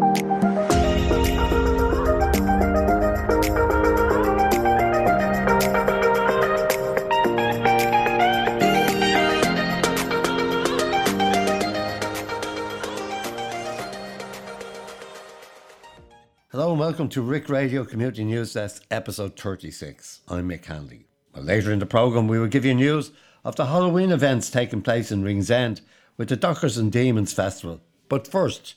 Hello and welcome to Rick Radio Community News Desk, episode 36. I'm Mick Hanley. Well, later in the programme, we will give you news of the Halloween events taking place in Ringsend with the Dockers and Demons Festival. But first,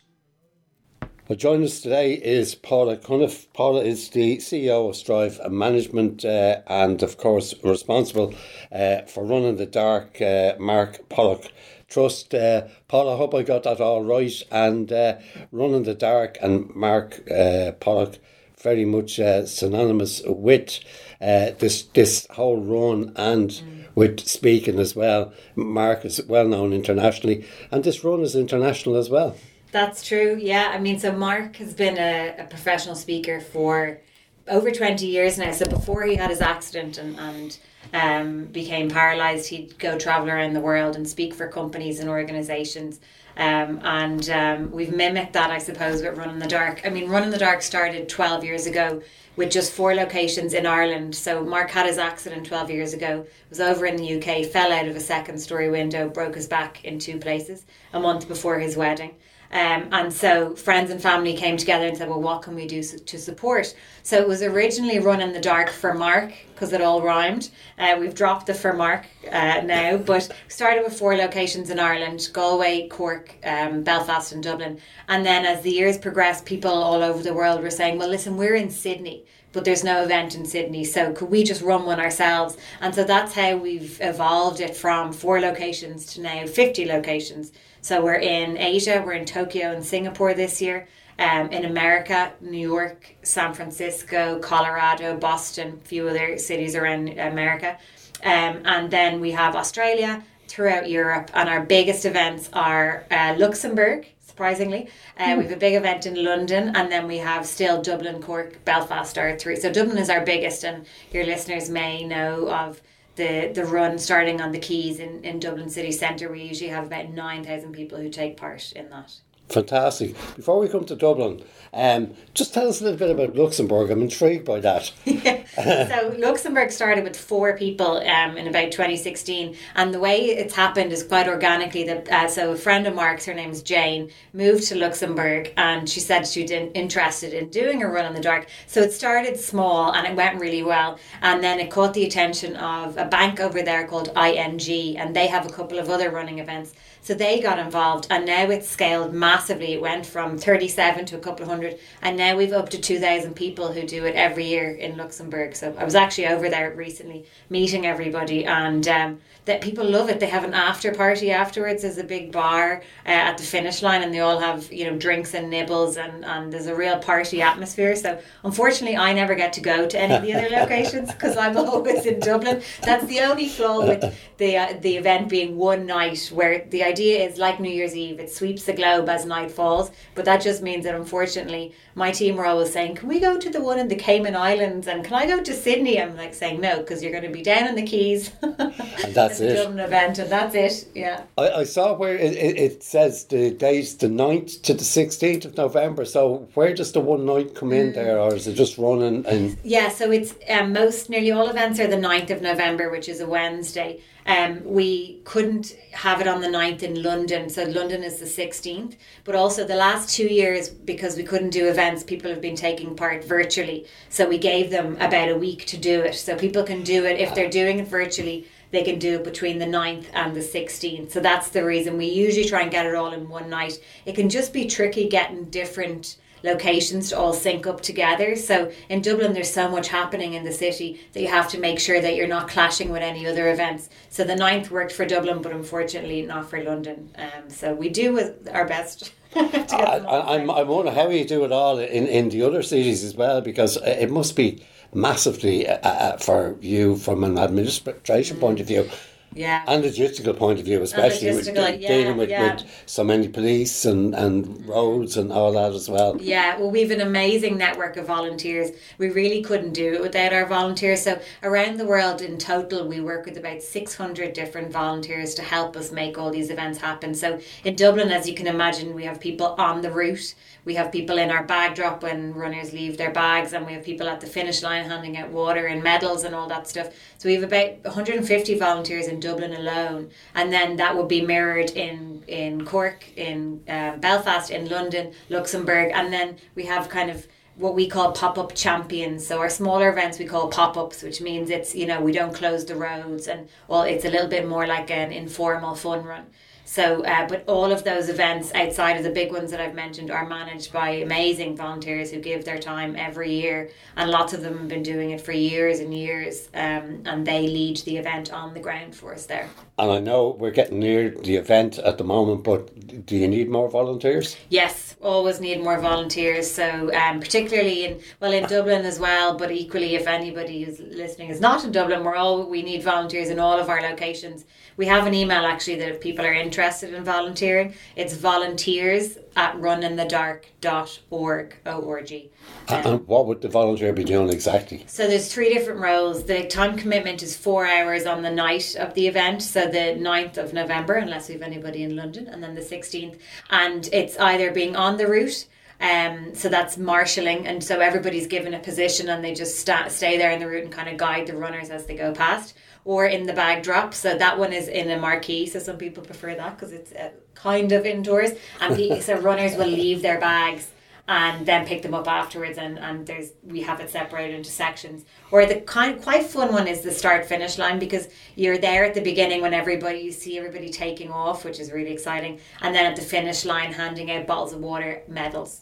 well, joining us today is Paula Cuniff. Paula is the CEO of Strive Management uh, and, of course, responsible uh, for running the Dark uh, Mark Pollock Trust. Uh, Paula, I hope I got that all right. And uh, running the Dark and Mark uh, Pollock very much uh, synonymous with uh, this this whole run and mm. with speaking as well. Mark is well known internationally, and this run is international as well. That's true. Yeah, I mean, so Mark has been a, a professional speaker for over 20 years now. So before he had his accident and, and um, became paralyzed, he'd go travel around the world and speak for companies and organizations. Um, and um, we've mimicked that, I suppose, with Run in the Dark. I mean, Run in the Dark started 12 years ago with just four locations in Ireland. So Mark had his accident 12 years ago, was over in the UK, fell out of a second story window, broke his back in two places a month before his wedding. Um, and so friends and family came together and said, well, what can we do to support? So it was originally run in the dark for Mark because it all rhymed. Uh, we've dropped the for Mark uh, now, but started with four locations in Ireland Galway, Cork, um, Belfast, and Dublin. And then as the years progressed, people all over the world were saying, well, listen, we're in Sydney but there's no event in Sydney. So could we just run one ourselves? And so that's how we've evolved it from four locations to now 50 locations. So we're in Asia, we're in Tokyo and Singapore this year. Um, in America, New York, San Francisco, Colorado, Boston, a few other cities around America. Um, and then we have Australia, throughout Europe, and our biggest events are uh, Luxembourg, surprisingly. Uh, mm. We have a big event in London, and then we have still Dublin, Cork, Belfast are three. So Dublin is our biggest, and your listeners may know of the the run starting on the quays in, in Dublin city centre. We usually have about nine thousand people who take part in that. Fantastic. Before we come to Dublin, um, just tell us a little bit about Luxembourg. I'm intrigued by that. So Luxembourg started with four people um, in about 2016, and the way it's happened is quite organically. That uh, so a friend of Mark's, her name's Jane, moved to Luxembourg, and she said she'd been interested in doing a run in the dark. So it started small, and it went really well, and then it caught the attention of a bank over there called ING, and they have a couple of other running events. So they got involved, and now it's scaled massively. It went from 37 to a couple of hundred, and now we've up to 2,000 people who do it every year in Luxembourg. So I was actually over there recently meeting everybody, and um, that people love it. They have an after party afterwards. There's a big bar uh, at the finish line, and they all have you know drinks and nibbles, and, and there's a real party atmosphere. So unfortunately, I never get to go to any of the other locations because I'm always in Dublin. That's the only flaw with the uh, the event being one night, where the idea is like New Year's Eve, it sweeps the globe as night falls. But that just means that unfortunately, my team are always saying, "Can we go to the one in the Cayman Islands?" and "Can I go to Sydney?" I'm like saying no because you're going to be down in the quays. and that's it. Dublin event, and that's it. Yeah. I, I saw where it, it, it, says the dates the 9th to the 16th of November. So where does the one night come in mm. there, or is it just running? And yeah, so it's um, most nearly all events are the 9th of November, which is a Wednesday. Um, we couldn't have it on the 9th in London, so London is the 16th. But also, the last two years, because we couldn't do events, people have been taking part virtually. So, we gave them about a week to do it. So, people can do it if they're doing it virtually they can do it between the 9th and the 16th. So that's the reason we usually try and get it all in one night. It can just be tricky getting different locations to all sync up together. So in Dublin, there's so much happening in the city that you have to make sure that you're not clashing with any other events. So the 9th worked for Dublin, but unfortunately not for London. Um, so we do our best. I, am I'm wondering how you do it all in, in the other cities as well, because it must be massively uh, uh, for you from an administration point of view Yeah. And logistical point of view, especially with yeah, dealing with, yeah. with so many police and, and mm-hmm. roads and all that as well. Yeah, well, we've an amazing network of volunteers. We really couldn't do it without our volunteers. So, around the world in total, we work with about 600 different volunteers to help us make all these events happen. So, in Dublin, as you can imagine, we have people on the route. We have people in our bag drop when runners leave their bags, and we have people at the finish line handing out water and medals and all that stuff. So, we have about 150 volunteers in Dublin alone, and then that would be mirrored in, in Cork, in um, Belfast, in London, Luxembourg, and then we have kind of what we call pop-up champions. So our smaller events we call pop-ups which means it's you know we don't close the roads and well it's a little bit more like an informal fun run so uh, but all of those events outside of the big ones that i've mentioned are managed by amazing volunteers who give their time every year and lots of them have been doing it for years and years um, and they lead the event on the ground for us there And I know we're getting near the event at the moment, but do you need more volunteers? Yes, always need more volunteers. So, um, particularly in well in Dublin as well, but equally if anybody who's listening is not in Dublin, we're all we need volunteers in all of our locations. We have an email actually that if people are interested in volunteering, it's volunteers at runinthedark.org. O-R-G. A- uh, And what would the volunteer be doing exactly? So there's three different roles. The time commitment is four hours on the night of the event, so the 9th of November, unless we have anybody in London, and then the 16th. And it's either being on the route, um, so that's marshalling, and so everybody's given a position and they just sta stay there in the route and kind of guide the runners as they go past. Or in the bag drop, so that one is in a marquee. So some people prefer that because it's uh, kind of indoors, and so runners will leave their bags and then pick them up afterwards and, and there's we have it separated into sections. Or the kind quite fun one is the start finish line because you're there at the beginning when everybody you see everybody taking off which is really exciting and then at the finish line handing out bottles of water medals.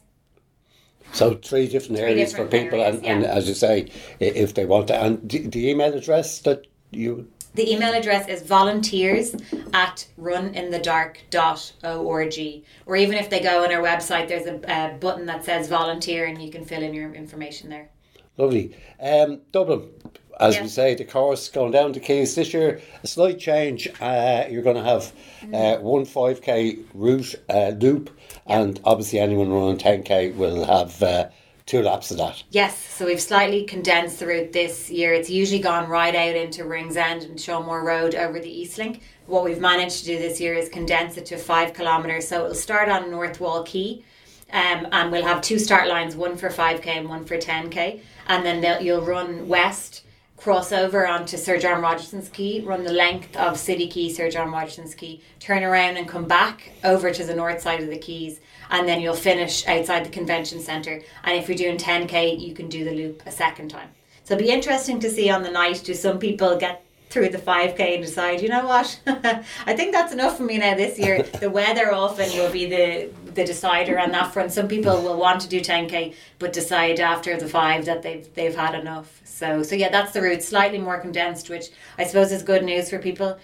So three different areas different for people, areas, and, and as you say, if they want to, and the email address that you the email address is volunteers at runinthedark.org or even if they go on our website there's a, a button that says volunteer and you can fill in your information there lovely. Um, Dublin, as Yeah. we say, the course going down to quays this year. A slight change. Uh, you're going to have uh, one five k route uh, loop, and obviously anyone running ten k will have uh, two laps of that. Yes, so we've slightly condensed the route this year. It's usually gone right out into Ringsend and Sean Moore Road over the Eastlink. What we've managed to do this year is condense it to five kilometres. So it'll start on North Wall Quay, um, and we'll have two start lines, one for 5k and one for 10k. And then you'll run west, cross over onto Sir John Rogerson's Quay, run the length of City Quay, Sir John Rogerson's Quay, turn around and come back over to the north side of the quays, and then you'll finish outside the convention centre. And if you're doing 10k, you can do the loop a second time. So it'll be interesting to see on the night do some people get through the 5k and decide, you know what, I think that's enough for me now this year. The weather often will be the the decider on that front. Some people will want to do 10k but decide after the 5 that they've they've had enough. So so yeah, that's the route, slightly more condensed, which I suppose is good news for people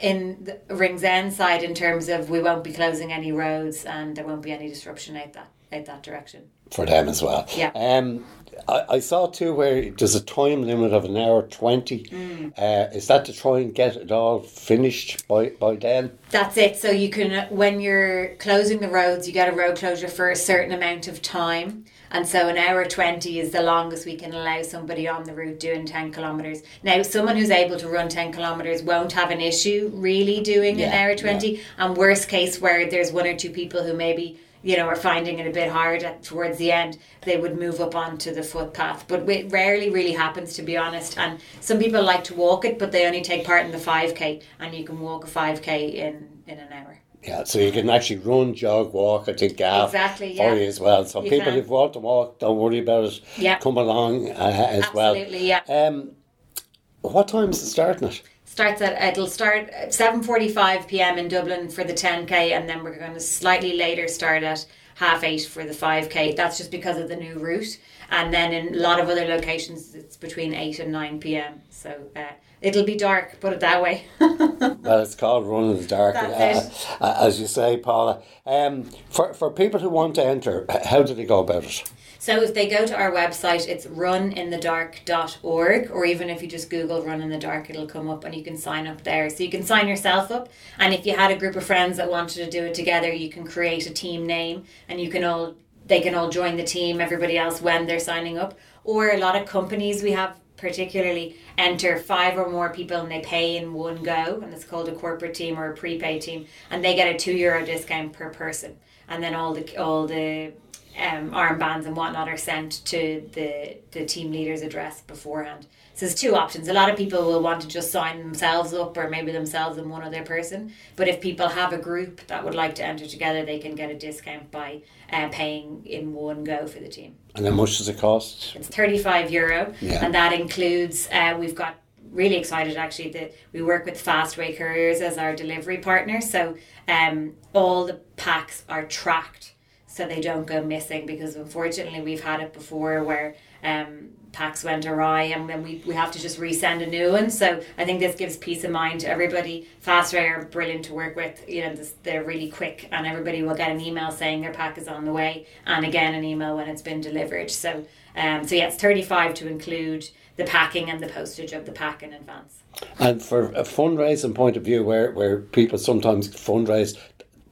in the Ringsend side in terms of we won't be closing any roads and there won't be any disruption out that out that direction. For them as well. Yeah. Um, I, I saw too where there's a time limit of an hour twenty. Mm. Uh, is that to try and get it all finished by by then? That's it. So you can, when you're closing the roads, you get a road closure for a certain amount of time. And so an hour 20 is the longest we can allow somebody on the route doing 10 kilometres. Now, someone who's able to run 10 kilometres won't have an issue really doing an hour 20. And worst case, where there's one or two people who maybe you know, are finding it a bit hard at, towards the end, they would move up onto the footpath. But it rarely really happens, to be honest. And some people like to walk it, but they only take part in the 5K, and you can walk a 5K in, in an hour. Yeah, so you can actually run, jog, walk. I think gaff Exactly, for yeah. you as well. So You people can. who want to walk, don't worry about it. Yeah. come along uh, as well. Absolutely, yeah. Um, what time is it starting at? Starts at it'll start at 7:45 p.m. in Dublin for the 10k and then we're going to slightly later start at half 8 for the 5k that's just because of the new route and then in a lot of other locations it's between 8 and 9 p.m. so uh, it'll be dark put it that way Well, it's called Run in the Dark, uh, uh, as you say, Paula. Um, for for people who want to enter, how do they go about it? So if they go to our website, it's runinthedark.org, or even if you just Google Run in the Dark, it'll come up and you can sign up there. So you can sign yourself up. And if you had a group of friends that wanted to do it together, you can create a team name and you can all they can all join the team, everybody else when they're signing up. Or a lot of companies we have particularly enter five or more people and they pay in one go and it's called a corporate team or a prepaid team and they get a two euro discount per person and then all the all the um, armbands and whatnot are sent to the the team leader's address beforehand so there's two options a lot of people will want to just sign themselves up or maybe themselves and one other person but if people have a group that would like to enter together they can get a discount by uh, paying in one go for the team and how much does it cost? It's 35 euro, Yeah. and that includes, uh, we've got really excited actually that we work with Fastway Couriers as our delivery partner. So um, all the packs are tracked so they don't go missing because unfortunately we've had it before where um, packs went awry and then we, we have to just resend a new one. So I think this gives peace of mind to everybody. Fastway are brilliant to work with. You know, this, they're really quick and everybody will get an email saying their pack is on the way and again an email when it's been delivered. So um, so yeah, it's 35 to include the packing and the postage of the pack in advance. And for a fundraising point of view, where, where people sometimes fundraise,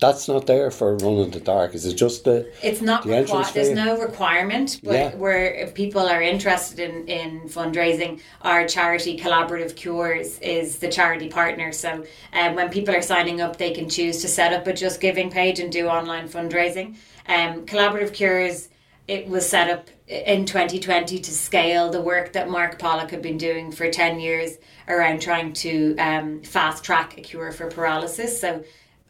that's not there for Run in the Dark. Is it just the It's not The required. There's no requirement, but Yeah. where if people are interested in, in fundraising, our charity Collaborative Cures is the charity partner. So um, when people are signing up, they can choose to set up a Just Giving page and do online fundraising. Um, Collaborative Cures it was set up in 2020 to scale the work that Mark Pollock had been doing for 10 years around trying to um, fast track a cure for paralysis. So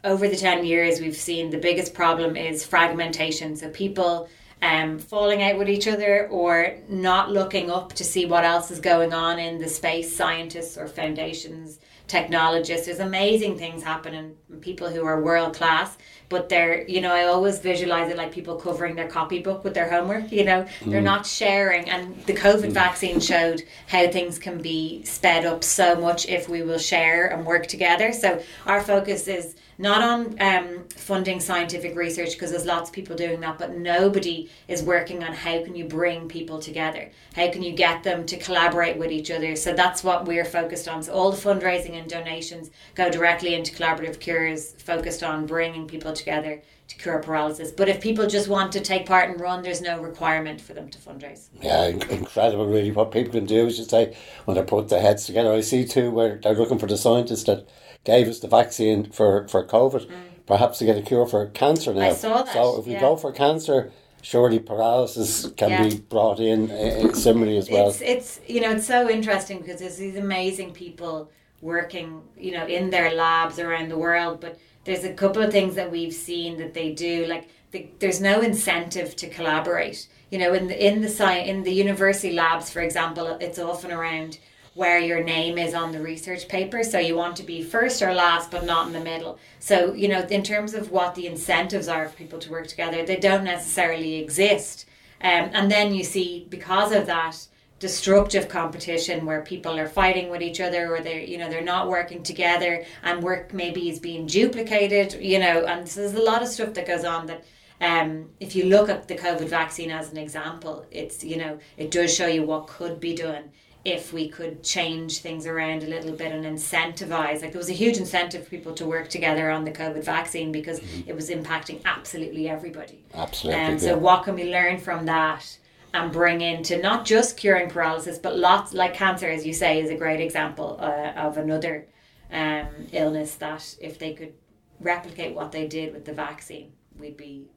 over the 10 years, we've seen the biggest problem is fragmentation. So people um, falling out with each other or not looking up to see what else is going on in the space, scientists or foundations, technologists. There's amazing things happening, people who are world class, but they're, you know, I always visualize it like people covering their copybook with their homework, you know, they're not sharing. And the COVID vaccine showed how things can be sped up so much if we will share and work together. So our focus is not on um, funding scientific research because there's lots of people doing that, but nobody is working on how can you bring people together? How can you get them to collaborate with each other? So that's what we're focused on. So all the fundraising and donations go directly into Collaborative Cures, focused on bringing people together to cure paralysis. But if people just want to take part and run, there's no requirement for them to fundraise. Yeah, incredible, really. What people can do, is you say, when they put their heads together. I see too where they're looking for the scientists that gave us the vaccine for, for COVID, perhaps to get a cure for cancer now. Mm. I saw that, So if we yeah. go for cancer, surely paralysis can Yeah. be brought in uh, uh, similarly as well. It's it's you know it's so interesting because there's these amazing people working you know in their labs around the world, but there's a couple of things that we've seen that they do like the, there's no incentive to collaborate. You know, in the in the sci in the university labs, for example, it's often around where your name is on the research paper. So you want to be first or last, but not in the middle. So, you know, in terms of what the incentives are for people to work together, they don't necessarily exist. Um, and then you see, because of that, destructive competition where people are fighting with each other or they're you know they're not working together and work maybe is being duplicated you know and so there's a lot of stuff that goes on that um, if you look at the COVID vaccine as an example, it's you know it does show you what could be done if we could change things around a little bit and incentivize. Like there was a huge incentive for people to work together on the COVID vaccine because it was impacting absolutely everybody. Absolutely. And yeah. so, what can we learn from that and bring into not just curing paralysis, but lots like cancer, as you say, is a great example uh, of another um, illness that if they could replicate what they did with the vaccine, we'd be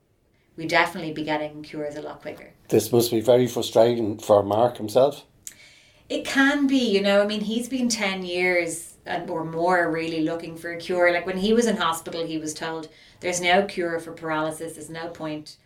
we'd definitely be getting cures a lot quicker. This must be very frustrating for Mark himself. It can be, you know. I mean, he's been ten years and or more really looking for a cure. Like when he was in hospital, he was told there's no cure for paralysis. There's no point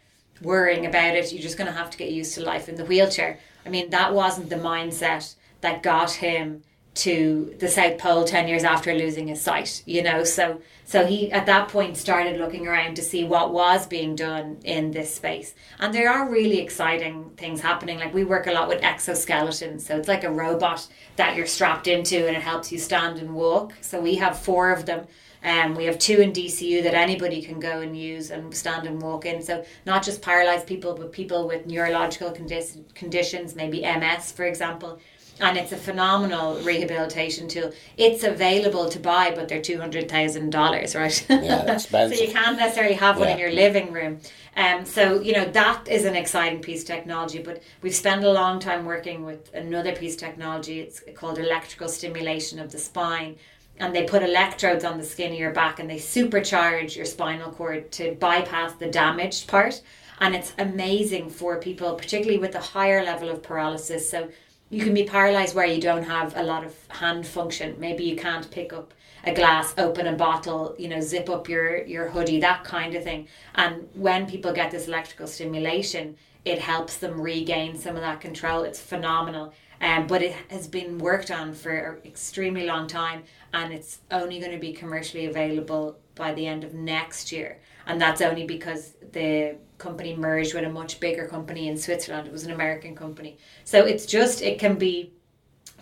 worrying about it. You're just going to have to get used to life in the wheelchair. I mean, that wasn't the mindset that got him to the South Pole ten years after losing his sight. You know, so so he at that point started looking around to see what was being done in this space, and there are really exciting things happening. Like we work a lot with exoskeletons, so it's like a robot that you're strapped into, and it helps you stand and walk. So we have four of them. Um, we have two in DCU that anybody can go and use and stand and walk in. So not just paralyzed people, but people with neurological condi- conditions, maybe MS, for example and it's a phenomenal rehabilitation tool. It's available to buy, but they're two hundred thousand dollars, right? Yeah, expensive. so you can't necessarily have one Yeah. in your living room. Um, so you know that is an exciting piece of technology. But we've spent a long time working with another piece of technology. It's called electrical stimulation of the spine. And they put electrodes on the skin of your back and they supercharge your spinal cord to bypass the damaged part. And it's amazing for people, particularly with a higher level of paralysis. So you can be paralyzed where you don't have a lot of hand function. Maybe you can't pick up a glass, open a bottle, you know, zip up your your hoodie, that kind of thing. And when people get this electrical stimulation, it helps them regain some of that control. It's phenomenal. Um, but it has been worked on for an extremely long time, and it's only going to be commercially available by the end of next year. And that's only because the company merged with a much bigger company in Switzerland. It was an American company. So it's just, it can be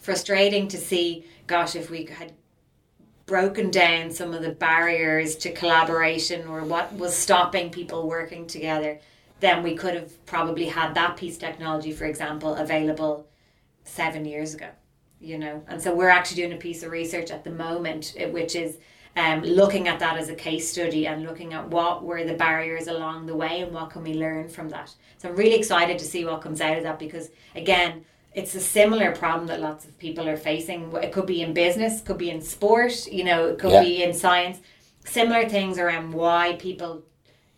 frustrating to see, gosh, if we had broken down some of the barriers to collaboration or what was stopping people working together, then we could have probably had that piece technology, for example, available seven years ago. You know, and so we're actually doing a piece of research at the moment, eh, which is um, looking at that as a case study and looking at what were the barriers along the way and what can we learn from that. So I'm really excited to see what comes out of that because again, it's a similar problem that lots of people are facing. It could be in business, could be in sport, you know, it could Yeah. be in science. Similar things around why people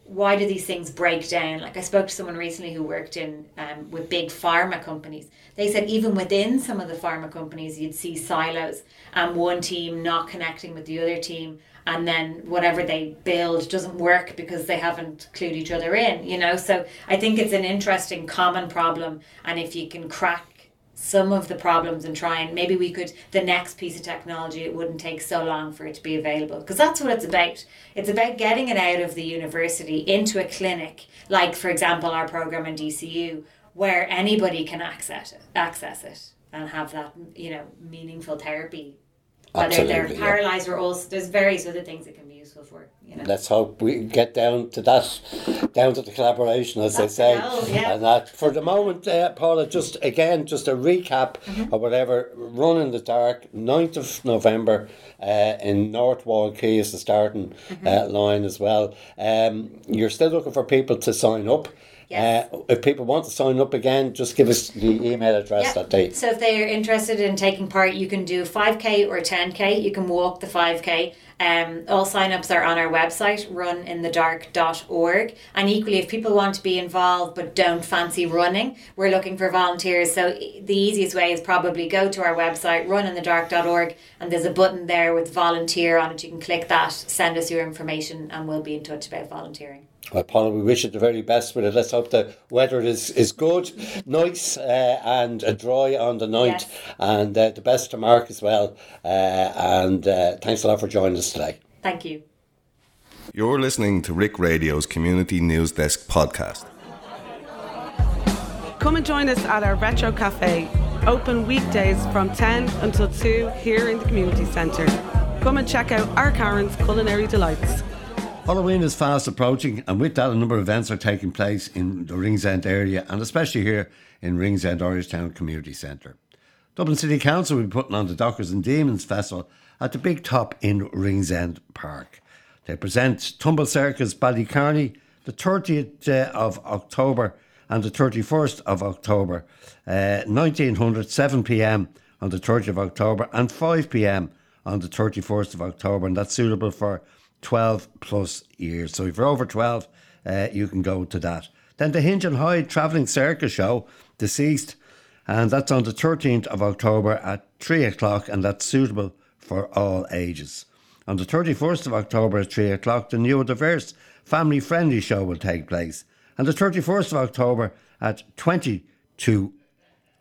why do these things break down? Like I spoke to someone recently who worked in um, with big pharma companies. They said even within some of the pharma companies, you'd see silos and one team not connecting with the other team, and then whatever they build doesn't work because they haven't clued each other in. You know, so I think it's an interesting common problem, and if you can crack some of the problems and try and maybe we could the next piece of technology it wouldn't take so long for it to be available. Because that's what it's about. It's about getting it out of the university into a clinic like for example our program in DCU where anybody can access it access it and have that you know meaningful therapy. Whether they're Absolutely, yeah. paralyzed or also there's various other things that can be useful for you know Let's hope we get down to that, down to the collaboration, as That's they say. goal, yeah. And that for the moment, uh, Paula, just again, just a recap Mm-hmm. or whatever. Run in the dark, 9th of November uh, in North Wall Quay is the starting Mm-hmm. uh, line as well. Um, you're still looking for people to sign up. Yes. Uh, if people want to sign up again, just give us the email address Yeah. that they. So if they're interested in taking part, you can do 5k or 10k. You can walk the 5k. Um, all sign-ups are on our website, runinthedark.org. And equally, if people want to be involved but don't fancy running, we're looking for volunteers. So the easiest way is probably go to our website, runinthedark.org, and there's a button there with volunteer on it. You can click that, send us your information, and we'll be in touch about volunteering. Well, Paula, we wish you the very best with it. Let's hope the weather is, is good, nice, uh, and uh, dry on the night, Yes. and uh, the best to Mark as well. Uh, and uh, thanks a lot for joining us today. Thank you. You're listening to Rick Radio's Community News Desk podcast. Come and join us at our Retro Cafe, open weekdays from 10 until 2 here in the community centre. Come and check out our Karen's culinary delights. Halloween is fast approaching, and with that, a number of events are taking place in the Ringsend area, and especially here in Ringsend Irishtown Community Centre. Dublin City Council will be putting on the Dockers and Demons Festival at the Big Top in Ringsend Park. They present Tumble Circus Ballycarney the 30th uh, of October and the 31st of October, uh, 1900, 7 pm on the 30th of October and 5 pm on the 31st of October, and that's suitable for 12 plus years. So if you're over 12, uh, you can go to that. Then the Hinge and Hyde Travelling Circus Show, Deceased, and that's on the 13th of October at 3 o'clock, and that's suitable for all ages. On the 31st of October at 3 o'clock, the New Diverse Family Friendly Show will take place. And the 31st of October at 20 to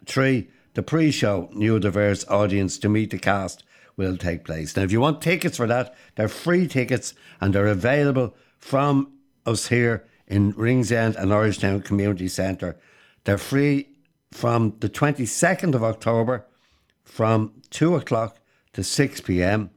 3, the pre show New Diverse Audience to Meet the Cast will take place. Now, if you want tickets for that, they're free tickets and they're available from us here in Ringsend and Irishtown Community Centre. They're free from the 22nd of October from 2 o'clock to 6 pm.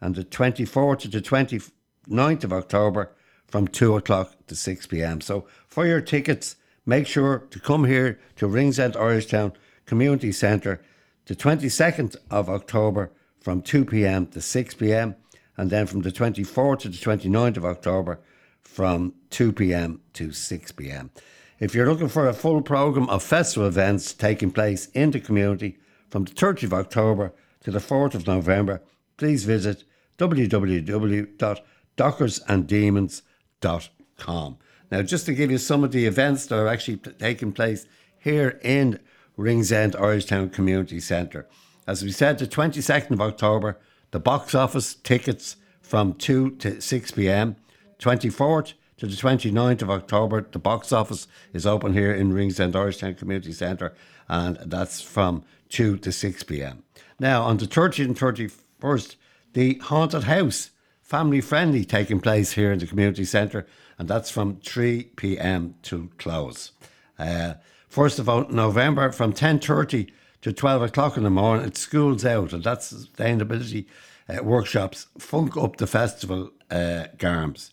and the 24th to the 29th of October from 2 o'clock to 6 pm. So for your tickets, make sure to come here to Ringsend Irishtown Community Centre the 22nd of October from 2 pm to 6 pm, and then from the 24th to the 29th of October from 2 pm to 6 pm. If you're looking for a full programme of festival events taking place in the community from the 30th of October to the 4th of November, please visit www.dockersanddemons.com. Now, just to give you some of the events that are actually taking place here in Ringsend Irishtown Community Centre. As we said, the 22nd of October, the box office tickets from 2 to 6 pm. 24th to the 29th of October, the box office is open here in Ringsend Irishtown Community Centre, and that's from 2 to 6 pm. Now, on the 30th and 31st, the Haunted House, family friendly, taking place here in the community centre, and that's from 3 pm to close. Uh, first of November, from 10.30 to 12 o'clock in the morning, It Schools Out, and that's sustainability uh, workshops, Funk Up the Festival uh, Garms.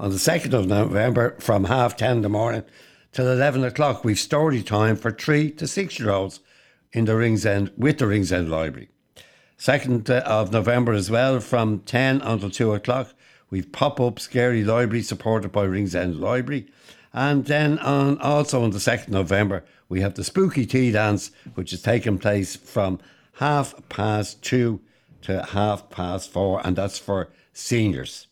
On the 2nd of November, from half 10 in the morning till 11 o'clock, we've story time for three to six year olds in the Ringsend with the Ringsend Library. 2nd uh, of November as well, from 10 until 2 o'clock, we've pop up Scary Library supported by Ringsend Library. And then on also on the 2nd November, we have the Spooky Tea Dance, which is taking place from half past two to half past four, and that's for seniors.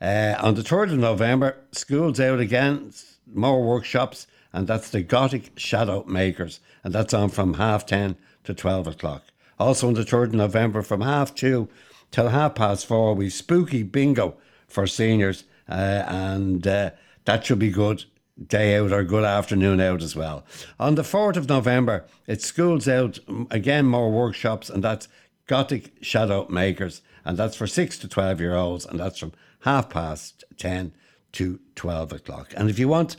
Uh, on the 3rd of November, school's out again, more workshops, and that's the Gothic Shadow Makers, and that's on from half 10 to 12 o'clock. Also on the 3rd of November, from half 2 till half past 4, we've Spooky Bingo for seniors, uh, and uh, that should be good day out or good afternoon out as well. On the 4th of November, it's schools out, again, more workshops, and that's Gothic Shadow Makers, and that's for 6 to 12 year olds, and that's from half past 10 to 12 o'clock. And if you want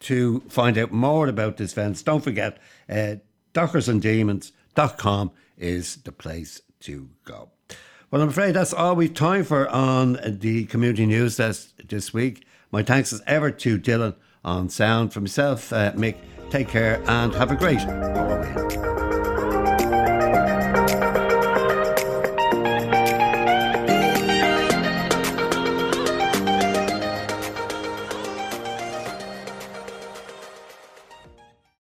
to find out more about this event, don't forget uh, dockersanddemons.com is the place to go. Well, I'm afraid that's all we've time for on the community news desk this week. My thanks as ever to Dylan on sound. For myself, uh, Mick, take care and have a great Halloween.